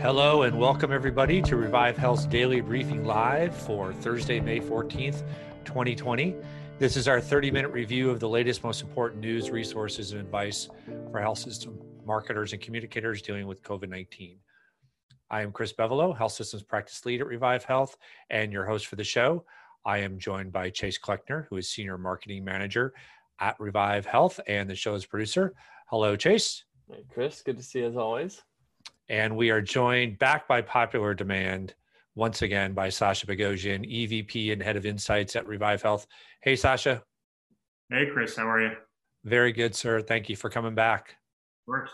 Hello and welcome everybody to Revive Health's daily briefing live for Thursday, May 14th, 2020. This is our 30 minute review of the latest, most important news, resources, and advice for health system marketers and communicators dealing with COVID 19. I am Chris Bevolo, Health Systems Practice Lead at Revive Health, and your host for the show. I am joined by Chase Kleckner, who is Senior Marketing Manager at Revive Health and the show's producer. Hello, Chase. Hey, Chris. Good to see you as always. And we are joined back by popular demand once again by Sasha Bogosian, EVP and Head of Insights at Revive Health. Hey, Sasha. Hey, Chris. How are you? Very good, sir. Thank you for coming back. Of course.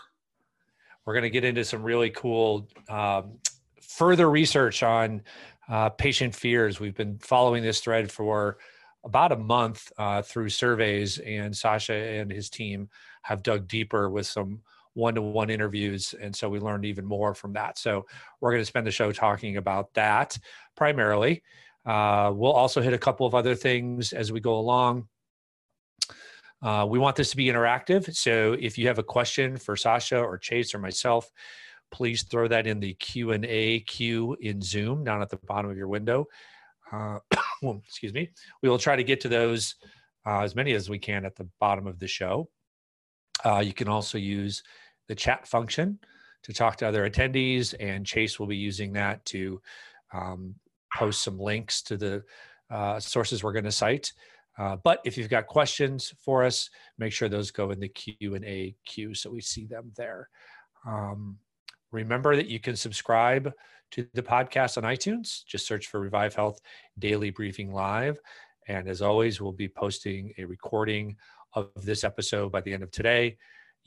We're going to get into some really cool um, further research on uh, patient fears. We've been following this thread for about a month uh, through surveys, and Sasha and his team have dug deeper with some one-to-one interviews and so we learned even more from that. So we're going to spend the show talking about that primarily. Uh, we'll also hit a couple of other things as we go along. Uh, we want this to be interactive so if you have a question for sasha or chase or myself please throw that in the q&a queue in zoom down at the bottom of your window. Uh, excuse me. We will try to get to those uh, as many as we can at the bottom of the show. Uh, you can also use the chat function to talk to other attendees, and Chase will be using that to um, post some links to the uh, sources we're going to cite. Uh, but if you've got questions for us, make sure those go in the Q and A queue so we see them there. Um, remember that you can subscribe to the podcast on iTunes. Just search for Revive Health Daily Briefing Live. And as always, we'll be posting a recording of this episode by the end of today.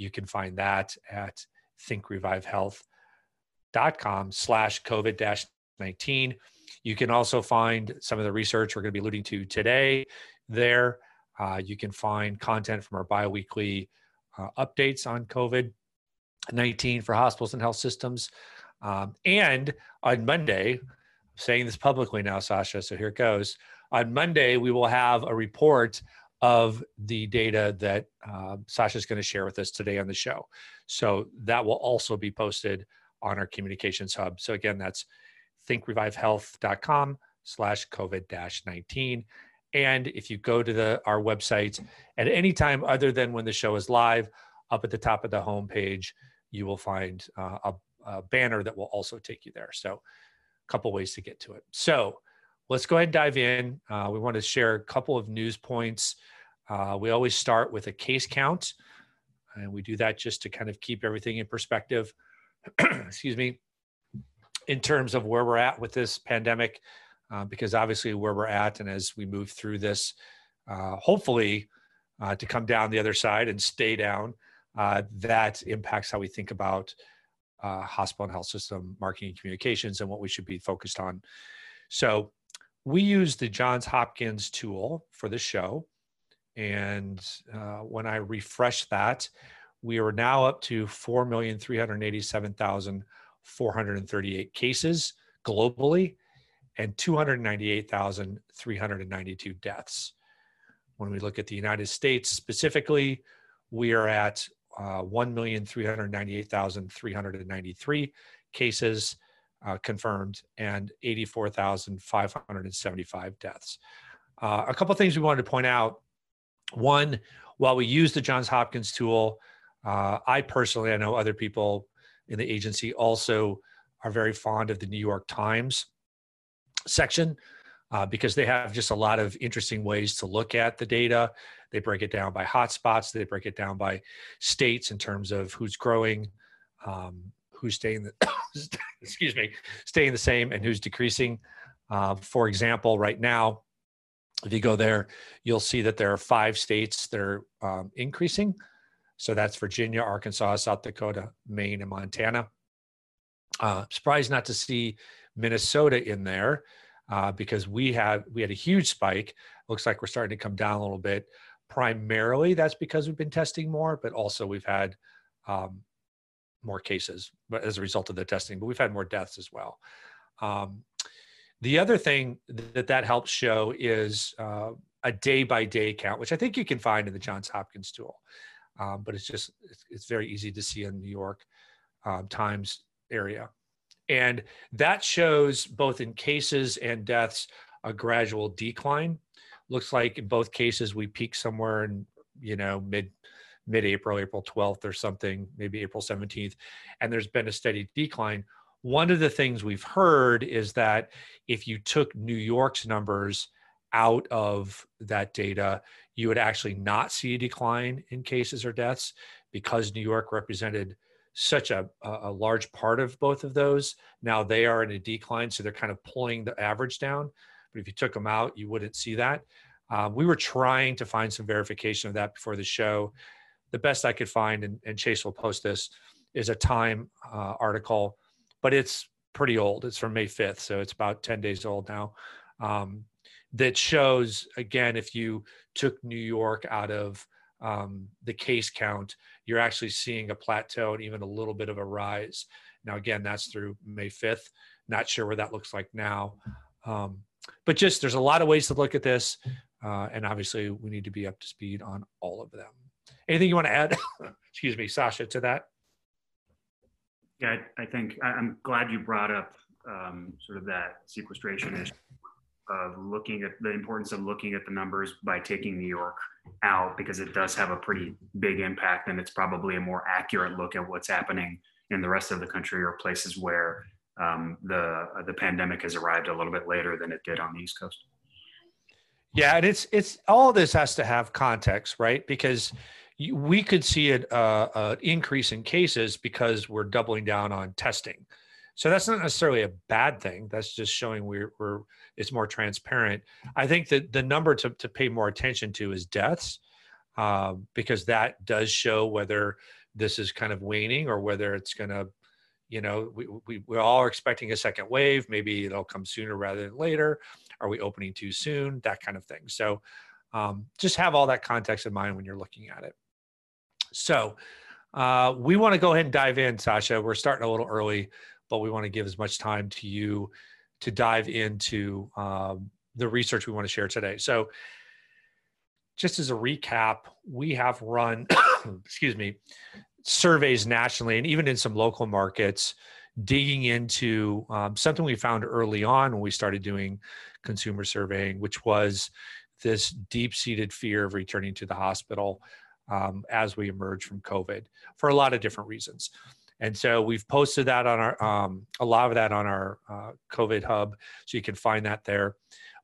You can find that at thinkrevivehealth.com slash COVID 19. You can also find some of the research we're going to be alluding to today there. Uh, you can find content from our biweekly uh, updates on COVID 19 for hospitals and health systems. Um, and on Monday, I'm saying this publicly now, Sasha, so here it goes. On Monday, we will have a report of the data that uh, Sasha is going to share with us today on the show. So that will also be posted on our communications hub. So again, that's thinkrevivehealth.com slash COVID-19. And if you go to the our website at any time other than when the show is live, up at the top of the homepage, you will find uh, a, a banner that will also take you there. So a couple ways to get to it. So let's go ahead and dive in. Uh, we want to share a couple of news points. Uh, we always start with a case count, and we do that just to kind of keep everything in perspective. Excuse me. In terms of where we're at with this pandemic, uh, because obviously where we're at, and as we move through this, uh, hopefully uh, to come down the other side and stay down, uh, that impacts how we think about hospital and health system marketing and communications and what we should be focused on. So we use the Johns Hopkins tool for the show. And uh, when I refresh that, we are now up to 4,387,438 cases globally and 298,392 deaths. When we look at the United States specifically, we are at uh, 1,398,393 cases uh, confirmed and 84,575 deaths. Uh, a couple things we wanted to point out. One, while we use the Johns Hopkins tool, uh, I personally, I know other people in the agency also are very fond of the New York Times section uh, because they have just a lot of interesting ways to look at the data. They break it down by hotspots, they break it down by states in terms of who's growing, um, who's staying the excuse me staying the same and who's decreasing. Uh, for example right now if you go there you'll see that there are five states that are um, increasing. So that's virginia arkansas south dakota maine and montana. Uh, surprised not to see minnesota in there uh, because we have we had a huge spike. Looks like we're starting to come down a little bit. Primarily that's because we've been testing more but also we've had um, more cases as a result of the testing, but we've had more deaths as well. Um, the other thing that that helps show is uh, a day by day count, which I think you can find in the Johns Hopkins tool, um, but it's just it's, it's, very easy to see in New York um, Times area. And that shows both in cases and deaths a gradual decline. Looks like in both cases we peak somewhere in, you know, mid mid-April, April 12th or something, maybe April 17th, and there's been a steady decline. One of the things we've heard is that if you took New York's numbers out of that data, you would actually not see a decline in cases or deaths because New York represented such a, a large part of both of those. Now they are in a decline, so they're kind of pulling the average down. But if you took them out, you wouldn't see that. Um, we were trying to find some verification of that before the show. The best I could find, and, and Chase will post this, is a Time uh, article, but it's pretty old. It's from May 5th, so it's about 10 days old now. Um, that shows, again, if you took New York out of um, the case count, you're actually seeing a plateau and even a little bit of a rise. Now, again, that's through May 5th. Not sure where that looks like now. Um, but just there's a lot of ways to look at this. Uh, and obviously, we need to be up to speed on all of them. Anything you want to add, excuse me, Sasha, to that? Yeah, I, I think I, am glad you brought up um, sort of that sequestration issue of looking at the importance of looking at the numbers by taking New York out because it does have a pretty big impact and it's probably a more accurate look at what's happening in the rest of the country or places where um, the uh, the pandemic has arrived a little bit later than it did on the East Coast. Yeah, and it's it's all this has to have context, right? Because we could see an uh, increase in cases because we're doubling down on testing. So that's not necessarily a bad thing. That's just showing we're, we're it's more transparent. I think that the number to, to pay more attention to is deaths, um, because that does show whether this is kind of waning or whether it's going to, you know, we, we, we all are expecting a second wave. Maybe it'll come sooner rather than later. Are we opening too soon? That kind of thing. So um, just have all that context in mind when you're looking at it. So uh, we want to go ahead and dive in, Sasha. We're starting a little early, but we want to give as much time to you to dive into um, the research we want to share today. So, just as a recap, we have run, excuse me, surveys nationally and even in some local markets, digging into um, something we found early on when we started doing consumer surveying, which was this deep seated fear of returning to the hospital um, as we emerge from COVID for a lot of different reasons. And so we've posted that on our, um, a lot of that on our uh, COVID hub. So you can find that there.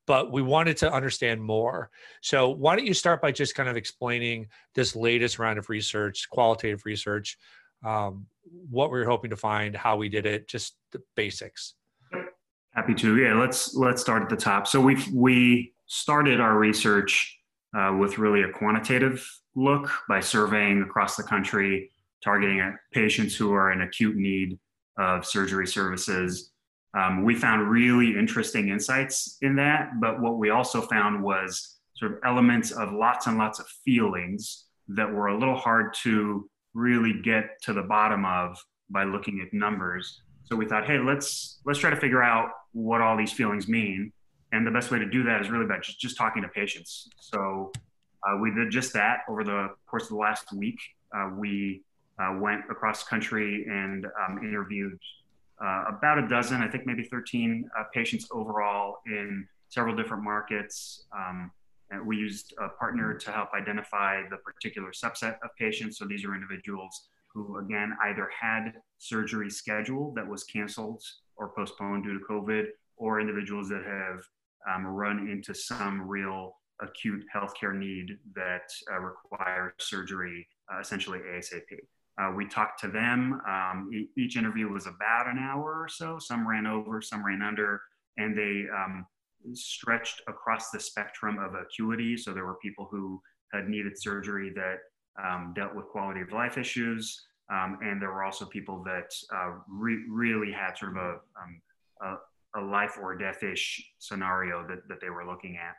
But we wanted to understand more. So why don't you start by just kind of explaining this latest round of research, qualitative research, um, what we are hoping to find, how we did it, just the basics. Happy to. Yeah, let's let's start at the top. So we we started our research uh, with really a quantitative look by surveying across the country targeting patients who are in acute need of surgery services. Um, we found really interesting insights in that, but what we also found was sort of elements of lots and lots of feelings that were a little hard to really get to the bottom of by looking at numbers. So we thought, hey, let's let's try to figure out what all these feelings mean. And the best way to do that is really by just, just talking to patients. So uh, we did just that over the course of the last week. Uh, we uh, went across country and um, interviewed uh, about a dozen, I think maybe 13 uh, patients overall in several different markets. Um, we used a partner to help identify the particular subset of patients. So these are individuals who, again, either had surgery scheduled that was canceled or postponed due to COVID, or individuals that have um, run into some real acute healthcare need that uh, require surgery uh, essentially ASAP. Uh, we talked to them. Um, e- each interview was about an hour or so. Some ran over, some ran under, and they um, stretched across the spectrum of acuity. So there were people who had needed surgery that um, dealt with quality of life issues, um, and there were also people that uh, re- really had sort of a, um, a, a life or death ish scenario that, that they were looking at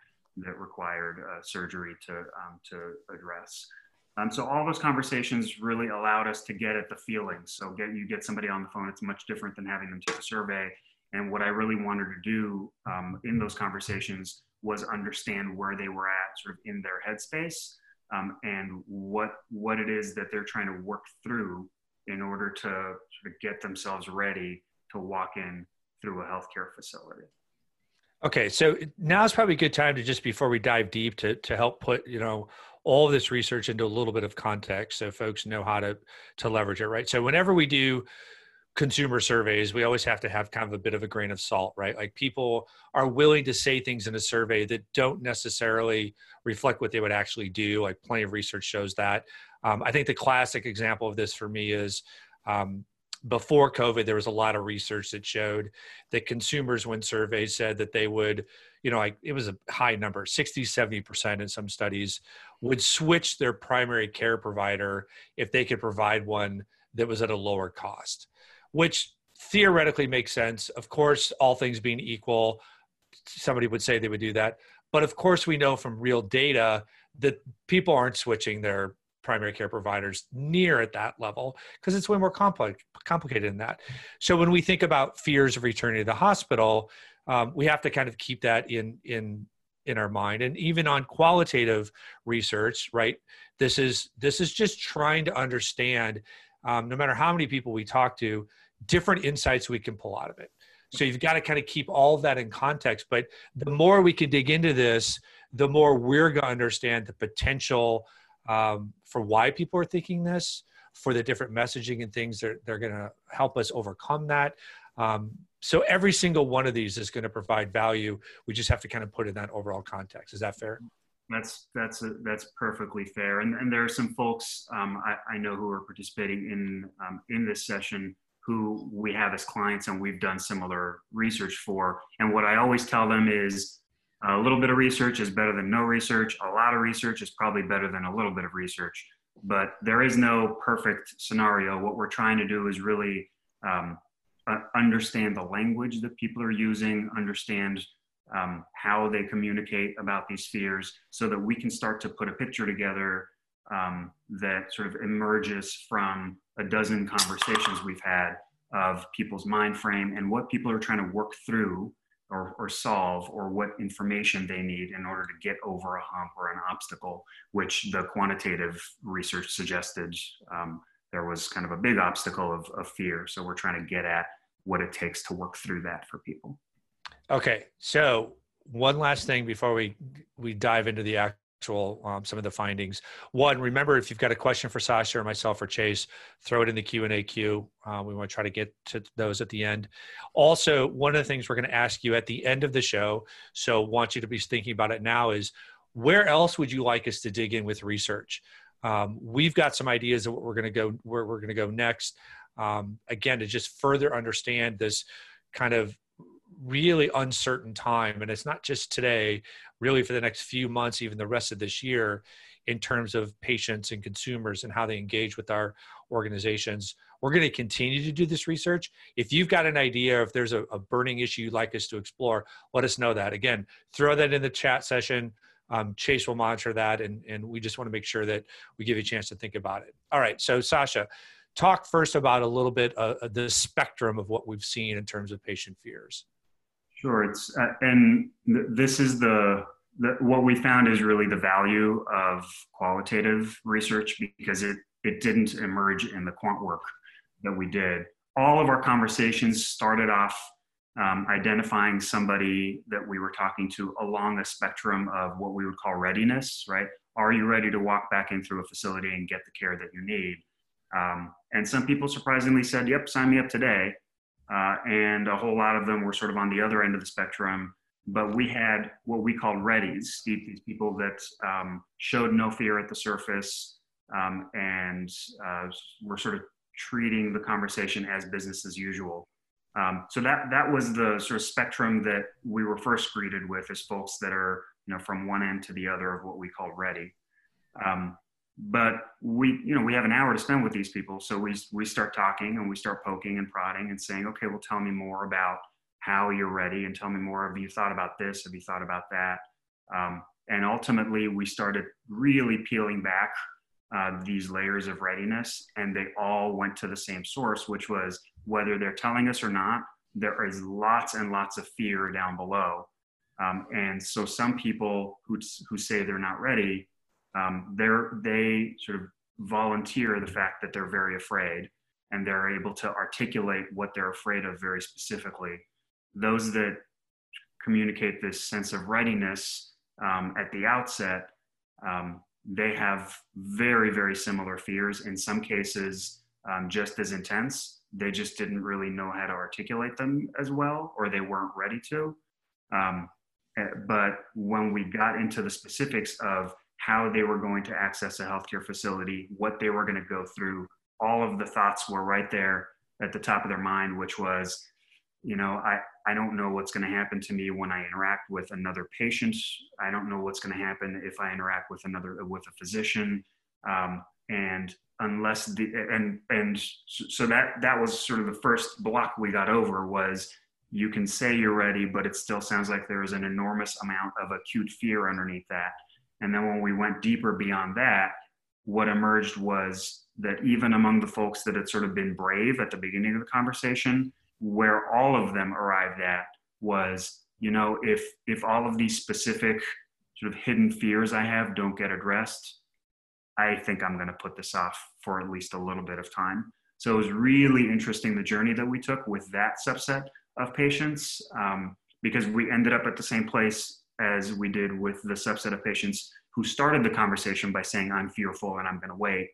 that required uh, surgery to, um, to address. Um, so all those conversations really allowed us to get at the feelings. So get you get somebody on the phone, it's much different than having them take a survey. And what I really wanted to do um, in those conversations was understand where they were at, sort of in their headspace, um, and what what it is that they're trying to work through in order to sort of get themselves ready to to walk in through a healthcare facility. Okay, so now is probably a good time to just before we dive deep to to help put you know all this research into a little bit of context so folks know how to to leverage it right? So whenever we do consumer surveys we always have to have kind of a bit of a grain of salt right? Like people are willing to say things in a survey that don't necessarily reflect what they would actually do like plenty of research shows that. Um, i think the classic example of this for me is um, before COVID, there was a lot of research that showed that consumers, when surveyed, said that they would, you know, like it was a high number, 60, 70% in some studies, would switch their primary care provider if they could provide one that was at a lower cost, which theoretically makes sense. Of course, all things being equal, somebody would say they would do that. But of course, we know from real data that people aren't switching their primary care providers near at that level because it's way more complex complicated than that. So when we think about fears of returning to the hospital um, we have to kind of keep that in in in our mind. And even on qualitative research right this is this is just trying to understand um, no matter how many people we talk to different insights we can pull out of it. So you've got to kind of keep all of that in context. But the more we can dig into this the more we're going to understand the potential um, for why people are thinking this, for the different messaging and things that they're going to help us overcome that. Um, so every single one of these is going to provide value. We just have to kind of put in that overall context. Is that fair? That's that's a, that's perfectly fair. And, and there are some folks um, I, I, know who are participating in um, in this session who we have as clients and we've done similar research for. And what I always tell them is a little bit of research is better than no research. A lot of research is probably better than a little bit of research. But there is no perfect scenario. What we're trying to do is really um, uh, understand the language that people are using, understand um, how they communicate about these fears, so that we can start to put a picture together um, that sort of emerges from a dozen conversations we've had of people's mind frame and what people are trying to work through or, or solve or what information they need in order to get over a hump or an obstacle, which the quantitative research suggested um, there was kind of a big obstacle of, of fear. So we're trying to get at what it takes to work through that for people. Okay, so one last thing before we we dive into the actual um, some of the findings. One, remember if you've got a question for Sasha or myself or Chase, throw it in the Q and A queue. Uh, we want to try to get to those at the end. Also, one of the things we're going to ask you at the end of the show, so want you to be thinking about it now, is where else would you like us to dig in with research? Um, we've got some ideas of what we're going to go where we're going to go next. Um, again, to just further understand this kind of really uncertain time and it's not just today really for the next few months even the rest of this year in terms of patients and consumers and how they engage with our organizations. We're going to continue to do this research. If you've got an idea if there's a, a burning issue you'd like us to explore let us know that. Again throw that in the chat session. Um, chase will monitor that and, and we just want to make sure that we give you a chance to think about it. All right so sasha talk first about a little bit uh, the spectrum of what we've seen in terms of patient fears Sure, it's uh, and th- this is the, the what we found is really the value of qualitative research because it it didn't emerge in the quant work that we did. All of our conversations started off um, identifying somebody that we were talking to along a spectrum of what we would call readiness. Right? Are you ready to walk back in through a facility and get the care that you need? Um, and some people surprisingly said, "Yep, sign me up today." Uh, and a whole lot of them were sort of on the other end of the spectrum. But we had what we called readies, these people that um, showed no fear at the surface um, and uh, were sort of treating the conversation as business as usual. Um, so that that was the sort of spectrum that we were first greeted with as folks that are you know from one end to the other of what we call ready. Um, but we you know we have an hour to spend with these people. So we we start talking and we start poking and prodding and saying okay well tell me more about how you're ready and tell me more. Have you thought about this? Have you thought about that? Um, and ultimately we started really peeling back uh, these layers of readiness and they all went to the same source which was whether they're telling us or not there is lots and lots of fear down below. Um, and so some people who, who say they're not ready um, they're, they sort of volunteer the fact that they're very afraid. and they're able to articulate what they're afraid of very specifically. Those that communicate this sense of readiness um, at the outset, um, they have very, very similar fears. In some cases, um, just as intense. They just didn't really know how to articulate them as well, or they weren't ready to. Um, eh, but when we got into the specifics of how they were going to access a healthcare facility, what they were going to go through, all of the thoughts were right there at the top of their mind, which was, you know, I, I don't know what's going to happen to me when I interact with another patient. I don't know what's going to happen if I interact with another with a physician. Um, and unless the and and so that that was sort of the first block we got over was you can say you're ready, but it still sounds like there is an enormous amount of acute fear underneath that. And then when we went deeper beyond that, what emerged was that even among the folks that had sort of been brave at the beginning of the conversation, where all of them arrived at was, you know, if if all of these specific sort of hidden fears I have don't get addressed, I think I'm going to put this off for at least a little bit of time. So it was really interesting the journey that we took with that subset of patients um, because we ended up at the same place as we did with the subset of patients who started the conversation by saying, I'm fearful and I'm going to wait.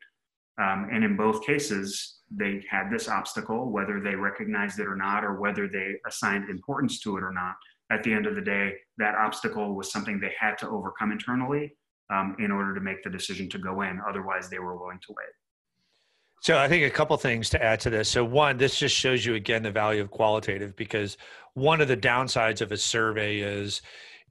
Um, and in both cases, they had this obstacle, whether they recognized it or not, or whether they assigned importance to it or not. At the end of the day, that obstacle was something they had to overcome internally um, in order to make the decision to go in. Otherwise, they were willing to wait. So I think a couple things to add to this. So one, this just shows you again the value of qualitative because one of the downsides of a survey is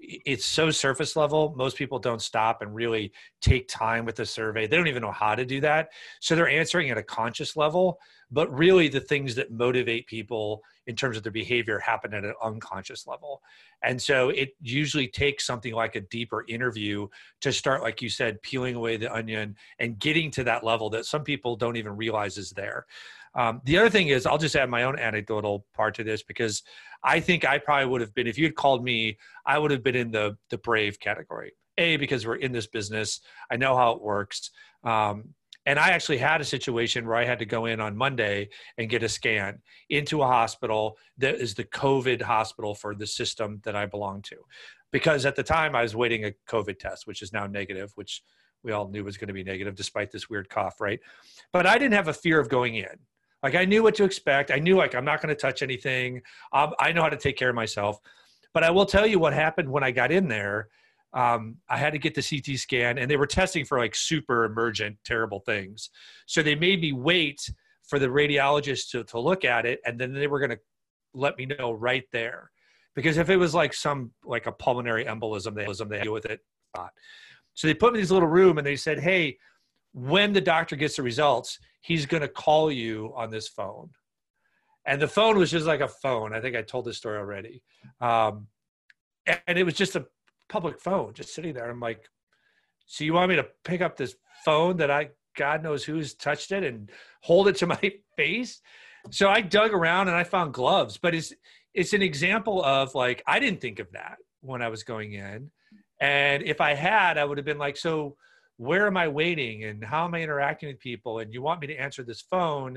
it's so surface level. Most people don't stop and really take time with the survey. They don't even know how to do that. So they're answering at a conscious level, but really the things that motivate people in terms of their behavior happen at an unconscious level. And so it usually takes something like a deeper interview to start, like you said, peeling away the onion and getting to that level that some people don't even realize is there. Um, the other thing is, I'll just add my own anecdotal part to this because I think I probably would have been, if you had called me, I would have been in the the brave category. A because we're in this business, I know how it works. Um, and I actually had a situation where I had to go in on Monday and get a scan into a hospital that is the COVID hospital for the system that I belong to. Because at the time I was waiting a COVID test, which is now negative, which we all knew was going to be negative despite this weird cough, right? But I didn't have a fear of going in. Like I knew what to expect. I knew like I'm not going to touch anything. Um, I know how to take care of myself. But I will tell you what happened when I got in there um, I had to get the CT scan, and they were testing for like super emergent, terrible things. So they made me wait for the radiologist to, to look at it, and then they were going to let me know right there. Because if it was like some like a pulmonary embolism, they, they deal with it. So they put me in this little room, and they said, "Hey, when the doctor gets the results, he's going to call you on this phone." And the phone was just like a phone. I think I told this story already. Um, and it was just a public phone just sitting there. I'm like, so you want me to pick up this phone that I God knows who's touched it and hold it to my face? So I dug around and I found gloves, but it's it's an example of like I didn't think of that when I was going in. And if I had, I would have been like, so where am I waiting and how am I interacting with people? And you want me to answer this phone?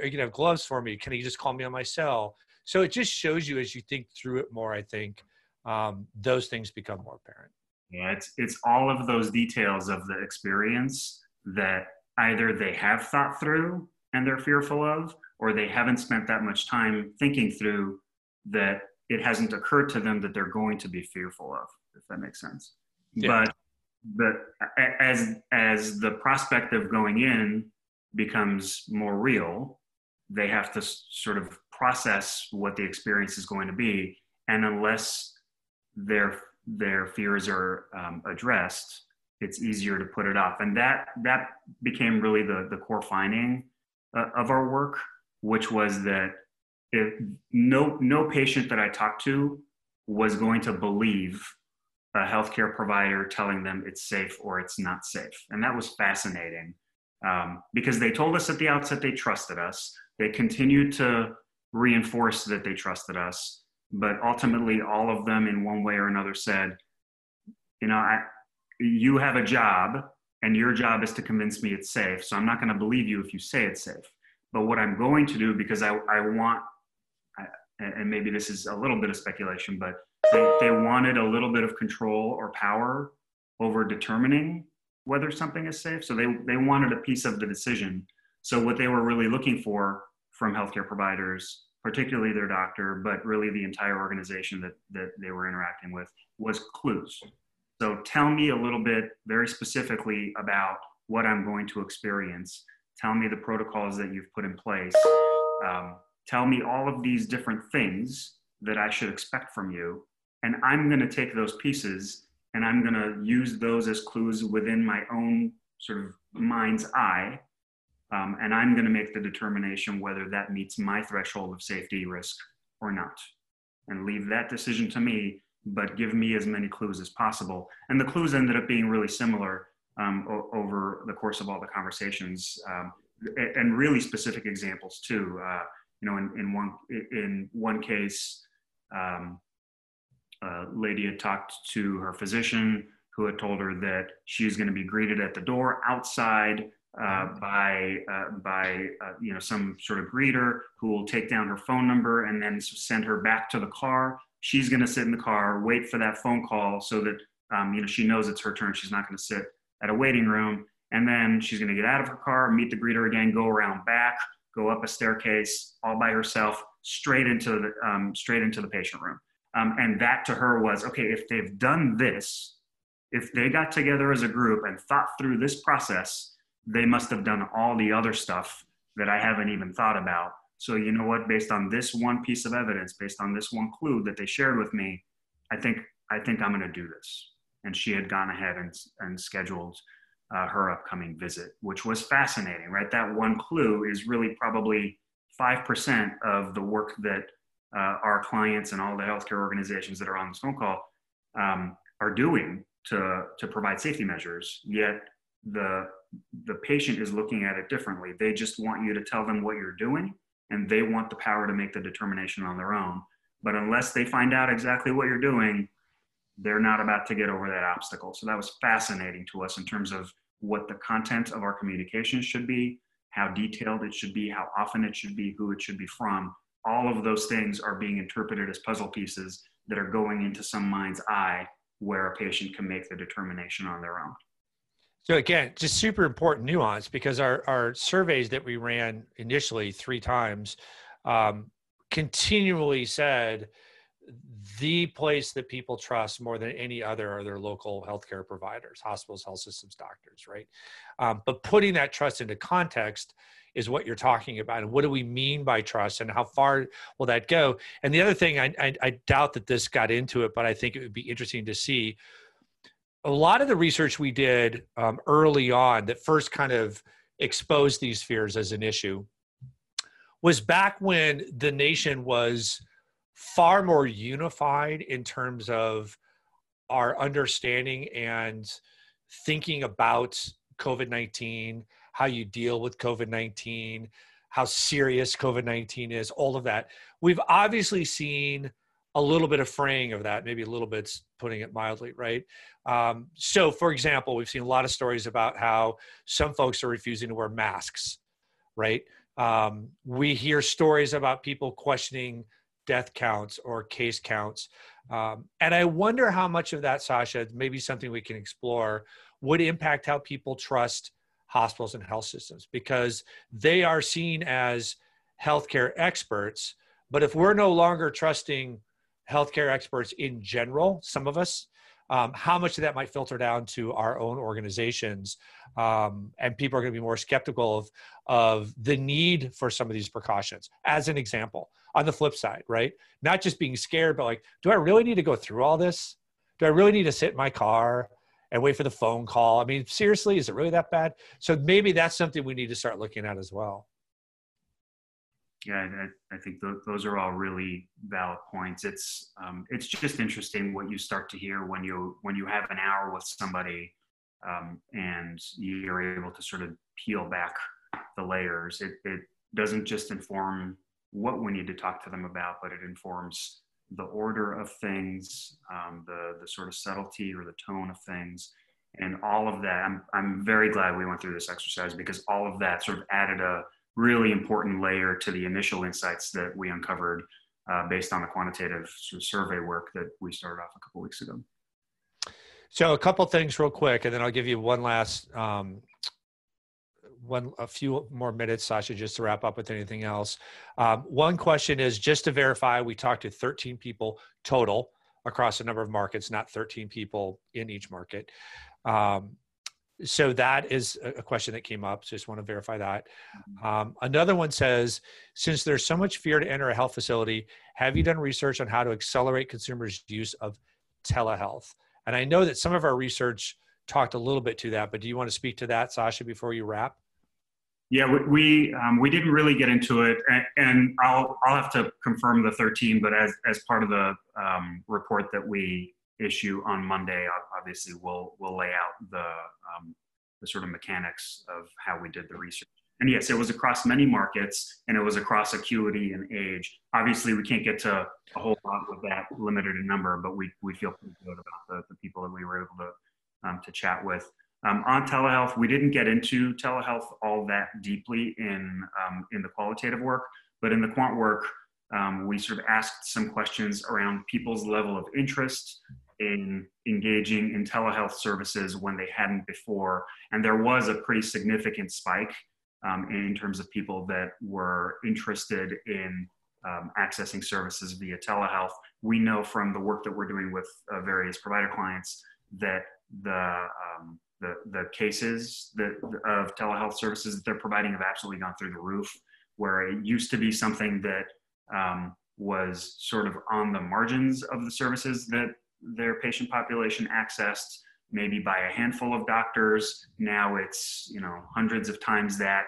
Are you gonna have gloves for me? Can you just call me on my cell? So it just shows you as you think through it more, I think, um, those things become more apparent. Yeah, it's it's all of those details of the experience that either they have thought through and they're fearful of, or they haven't spent that much time thinking through that it hasn't occurred to them that they're going to be fearful of, if that makes sense. Yeah. But but as as the prospect of going in becomes more real, they have to sort of process what the experience is going to be, and unless their their fears are um, addressed, it's easier to put it off. And that that became really the the core finding uh, of our work, which was that if no no patient that I talked to was going to believe a healthcare provider telling them it's safe or it's not safe, and that was fascinating um, because they told us at the outset they trusted us. They continued to reinforce that they trusted us. But ultimately all of them in one way or another said you know I, you have a job and your job is to convince me it's safe. So i'm not going to believe you if you say it's safe. But what I'm going to do, because I, I want, and maybe this is a little bit of speculation, but they, they wanted a little bit of control or power over determining whether something is safe. So they, they wanted a piece of the decision. So what they were really looking for from healthcare providers, particularly their doctor, but really the entire organization that, that they were interacting with, was clues. So tell me a little bit very specifically about what I'm going to experience. Tell me the protocols that you've put in place. Um, tell me all of these different things that I should expect from you. And I'm going to take those pieces and I'm going to use those as clues within my own sort of mind's eye. Um, and I'm going to make the determination whether that meets my threshold of safety risk or not. And leave that decision to me, but give me as many clues as possible. And the clues ended up being really similar um, o- over the course of all the conversations, um, and really specific examples too. Uh, you know, in, in one in one case, um, a lady had talked to her physician who had told her that she's going to be greeted at the door outside uh, by uh, by uh, you know some sort of greeter who will take down her phone number and then send her back to the car. She's going to sit in the car, wait for that phone call, so that um, you know she knows it's her turn. She's not going to sit at a waiting room, and then she's going to get out of her car, meet the greeter again, go around back, go up a staircase all by herself, straight into the um, straight into the patient room. Um, and that to her was okay. If they've done this, if they got together as a group and thought through this process, they must have done all the other stuff that I haven't even thought about. So you know what? Based on this one piece of evidence, based on this one clue that they shared with me, I think I think I'm going to do this and she had gone ahead and, and scheduled uh, her upcoming visit, which was fascinating, right? That one clue is really probably 5% of the work that uh, our clients and all the healthcare organizations that are on this phone call um, are doing to, to provide safety measures. Yet the, the patient is looking at it differently. They just want you to tell them what you're doing, and they want the power to make the determination on their own. But unless they find out exactly what you're doing, they're not about to get over that obstacle. So that was fascinating to us in terms of what the content of our communication should be, how detailed it should be, how often it should be, who it should be from. All of those things are being interpreted as puzzle pieces that are going into some mind's eye where a patient can make the determination on their own. So again, just super important nuance because our, our surveys that we ran initially three times um, continually said the place that people trust more than any other are their local healthcare providers, hospitals, health systems, doctors, right? Um, but putting that trust into context is what you're talking about. And what do we mean by trust and how far will that go? And the other thing, I, I, I doubt that this got into it, but I think it would be interesting to see. A lot of the research we did um, early on that first kind of exposed these fears as an issue was back when the nation was far more unified in terms of our understanding and thinking about COVID 19, how you deal with COVID 19, how serious COVID 19 is, all of that. We've obviously seen a little bit of fraying of that, maybe a little bit putting it mildly, right? Um, so, for example, we've seen a lot of stories about how some folks are refusing to wear masks, right? Um, we hear stories about people questioning death counts or case counts. Um, and I wonder how much of that, Sasha, maybe something we can explore, would impact how people trust hospitals and health systems because they are seen as healthcare experts. But if we're no longer trusting healthcare experts in general, some of us, um, how much of that might filter down to our own organizations? Um, and people are going to be more skeptical of, of the need for some of these precautions. As an example on the flip side right? Not just being scared but like do i really need to go through all this? Do i really need to sit in my car and wait for the phone call i mean seriously is it really that bad so maybe that's something we need to start looking at as well yeah, I, I think th- those are all really valid points. It's um, it's just interesting what you start to hear when you when you have an hour with somebody um, and you're able to sort of peel back the layers. It, it doesn't just inform what we need to talk to them about, but it informs the order of things, um, the the sort of subtlety or the tone of things, and all of that. I'm I'm very glad we went through this exercise because all of that sort of added a really important layer to the initial insights that we uncovered uh, based on the quantitative sort of survey work that we started off a couple weeks ago. So a couple things real quick, and then I'll give you one last um, one a few more minutes, Sasha, just to wrap up with anything else. Um, one question is just to verify, we talked to 13 people total across a number of markets, not 13 people in each market. Um, so that is a question that came up. Just want to verify that. Mm-hmm. Um, another one says, since there's so much fear to enter a health facility, have you done research on how to accelerate consumers' use of telehealth? And I know that some of our research talked a little bit to that, but do you want to speak to that, Sasha, before you wrap? Yeah, we we, um, we didn't really get into it, and, and, I'll I'll have to confirm the 13. But as as part of the um, report that we issue on Monday, obviously we'll we'll lay out the um, the sort of mechanics of how we did the research. And yes, it was across many markets, and it was across acuity and age. Obviously, we can't get to a whole lot with that limited number, but we we feel pretty good about the, the people that we were able to um, to chat with. Um, on telehealth, we didn't get into telehealth all that deeply in, um, in the qualitative work, but in the quant work, um, we sort of asked some questions around people's level of interest in engaging in telehealth services when they hadn't before. And there was a pretty significant spike um, in terms of people that were interested in um, accessing services via telehealth. We know from the work that we're doing with uh, various provider clients that the um, the, the cases that, of telehealth services that they're providing have absolutely gone through the roof, where it used to be something that um, was sort of on the margins of the services that their patient population accessed, maybe by a handful of doctors. Now it's you know hundreds of times that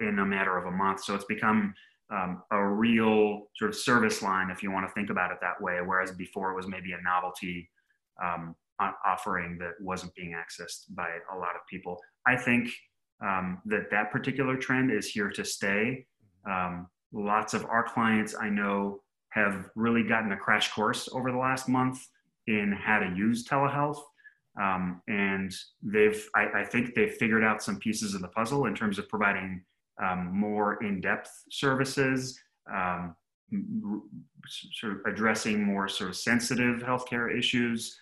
in a matter of a month. So it's become um, a real sort of service line, if you want to think about it that way. Whereas before it was maybe a novelty um, offering that wasn't being accessed by a lot of people. I think um, that that particular trend is here to stay. Um, lots of our clients I know have really gotten a crash course over the last month in how to use telehealth. Um, and they've, I, I, think they've figured out some pieces of the puzzle in terms of providing um, more in-depth services, um, sort of addressing more sort of sensitive healthcare issues,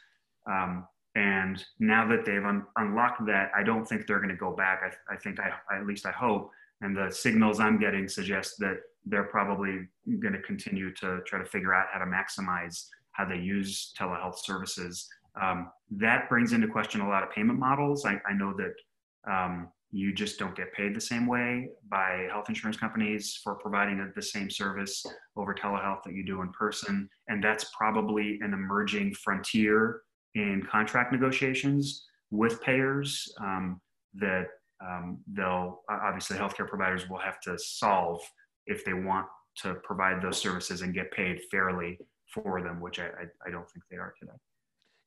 um, and now that they've un- unlocked that, I don't think they're going to go back. I, I think I, at least I hope, and the signals I'm getting suggest that they're probably going to continue to try to figure out how to maximize how they use telehealth services. Um, that brings into question a lot of payment models. I, I know that um, you just don't get paid the same way by health insurance companies for providing the same service over telehealth that you do in person. And that's probably an emerging frontier in contract negotiations with payers um, that um, they'll obviously healthcare providers will have to solve if they want to provide those services and get paid fairly for them, which I, I, I don't think they are today.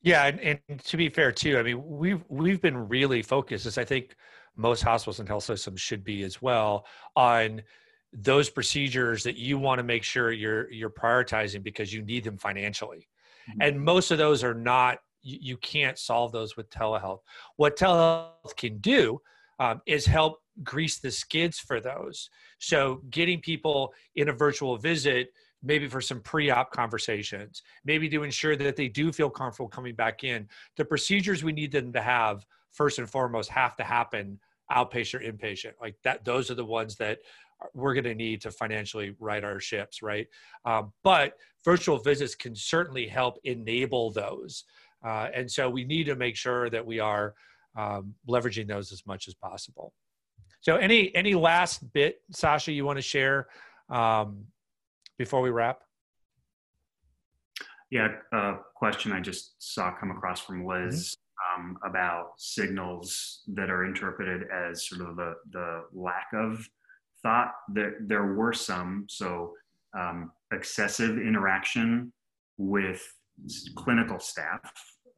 Yeah, and, and, to be fair too, I mean we've we've been really focused, as I think most hospitals and health systems should be as well, on those procedures that you want to make sure you're you're prioritizing because you need them financially. Mm-hmm. And most of those are not you, you can't solve those with telehealth. What telehealth can do um, is help grease the skids for those. So getting people in a virtual visit, maybe for some pre-op conversations, maybe to ensure that they do feel comfortable coming back in. The procedures we need them to have first and foremost have to happen outpatient or inpatient. Like that, those are the ones that we're going to need to financially right our ships, right? Um, but virtual visits can certainly help enable those. Uh, and so we need to make sure that we are um, leveraging those as much as possible. So any any last bit, Sasha, you want to share um, before we wrap? Yeah, a question I just saw come across from Liz mm-hmm. um, about signals that are interpreted as sort of the, the lack of thought. There, there were some, so um, excessive interaction with clinical staff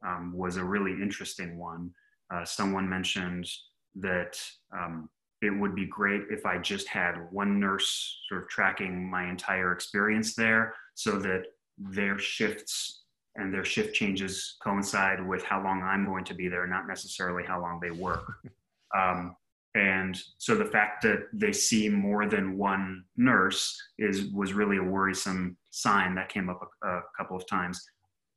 um, was a really interesting one. Uh, someone mentioned that um, it would be great if I just had one nurse sort of tracking my entire experience there so that their shifts and their shift changes coincide with how long I'm going to be there, not necessarily how long they work. Um, and so the fact that they see more than one nurse is was really a worrisome sign that came up a, a couple of times.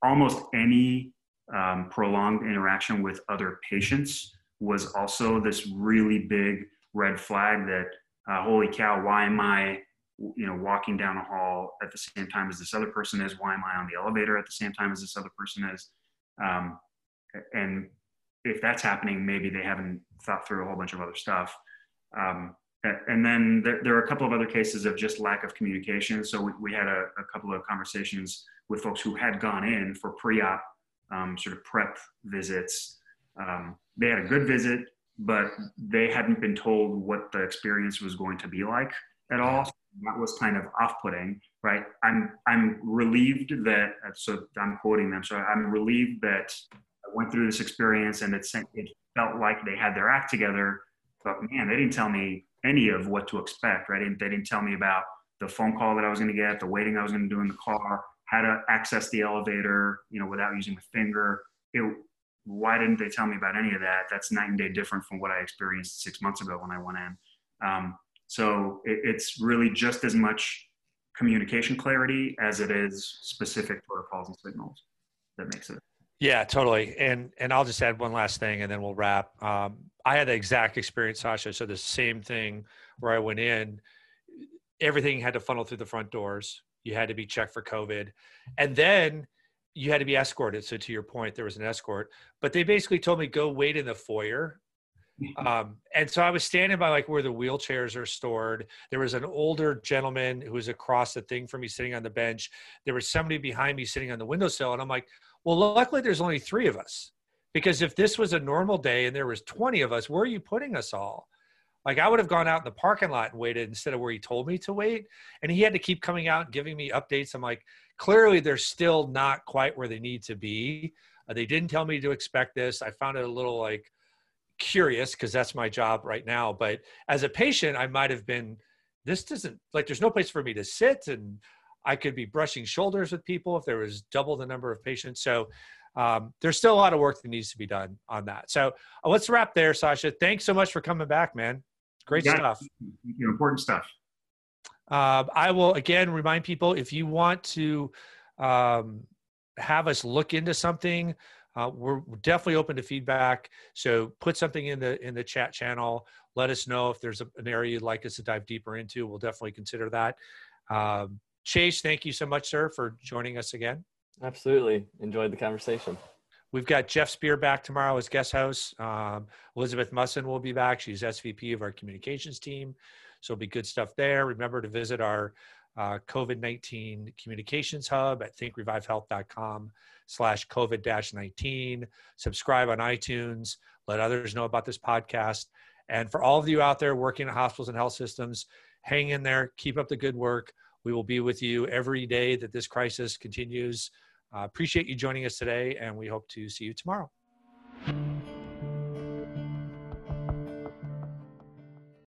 Almost any um, prolonged interaction with other patients was also this really big red flag that uh, holy cow why am i you know walking down a hall at the same time as this other person is? Why am i on the elevator at the same time as this other person is? Um, and if that's happening maybe they haven't thought through a whole bunch of other stuff. Um, and then there, there, are a couple of other cases of just lack of communication so we, we had a, a, couple of conversations with folks who had gone in for pre-op um, sort of prep visits um, they had a good visit but they hadn't been told what the experience was going to be like at all. That was kind of off-putting, right? I'm I'm relieved that so I'm quoting them. So I'm relieved that I went through this experience and it it felt like they had their act together, but man, they didn't tell me any of what to expect, right? They didn't tell me about the phone call that I was going to get, the waiting I was going to do in the car, how to access the elevator, you know, without using my finger. It why didn't they tell me about any of that? That's night and day different from what I experienced six months ago when I went in. Um, so it, it's really just as much communication clarity as it is specific protocols and signals that makes it. Yeah, totally. And and I'll just add one last thing, and then we'll wrap. Um, I had the exact experience, Sasha. So the same thing where I went in, everything had to funnel through the front doors. You had to be checked for COVID, and then you had to be escorted. So to your point, there was an escort, but they basically told me go wait in the foyer. Um, and so I was standing by like where the wheelchairs are stored. There was an older gentleman who was across the thing from me sitting on the bench. There was somebody behind me sitting on the windowsill. And I'm like, well, luckily there's only three of us because if this was a normal day and there was 20 of us, where are you putting us all? Like I would have gone out in the parking lot and waited instead of where he told me to wait. And he had to keep coming out and giving me updates. I'm like, clearly they're still not quite where they need to be. Uh, they didn't tell me to expect this. I found it a little like curious because that's my job right now. But as a patient, I might have been, this doesn't like, there's no place for me to sit and I could be brushing shoulders with people if there was double the number of patients. So um, there's still a lot of work that needs to be done on that. So uh, let's wrap there, Sasha. Thanks so much for coming back, man. Great stuff. Important stuff. Uh, I will again remind people if you want to um, have us look into something, uh, we're definitely open to feedback. So put something in the in the chat channel. Let us know if there's a, an area you'd like us to dive deeper into. We'll definitely consider that. Um, Chase, thank you so much, sir, for joining us again. Absolutely, enjoyed the conversation. We've got Jeff Spear back tomorrow as guest host. Um, Elizabeth Musson will be back. She's SVP of our communications team. So it'll be good stuff there. Remember to visit our uh, COVID-19 communications hub at thinkrevivehealth.com slash COVID-19. Subscribe on iTunes. Let others know about this podcast. And for all of you out there working at hospitals and health systems, hang in there. Keep up the good work. We will be with you every day that this crisis continues. Uh, appreciate you joining us today, and we hope to see you tomorrow.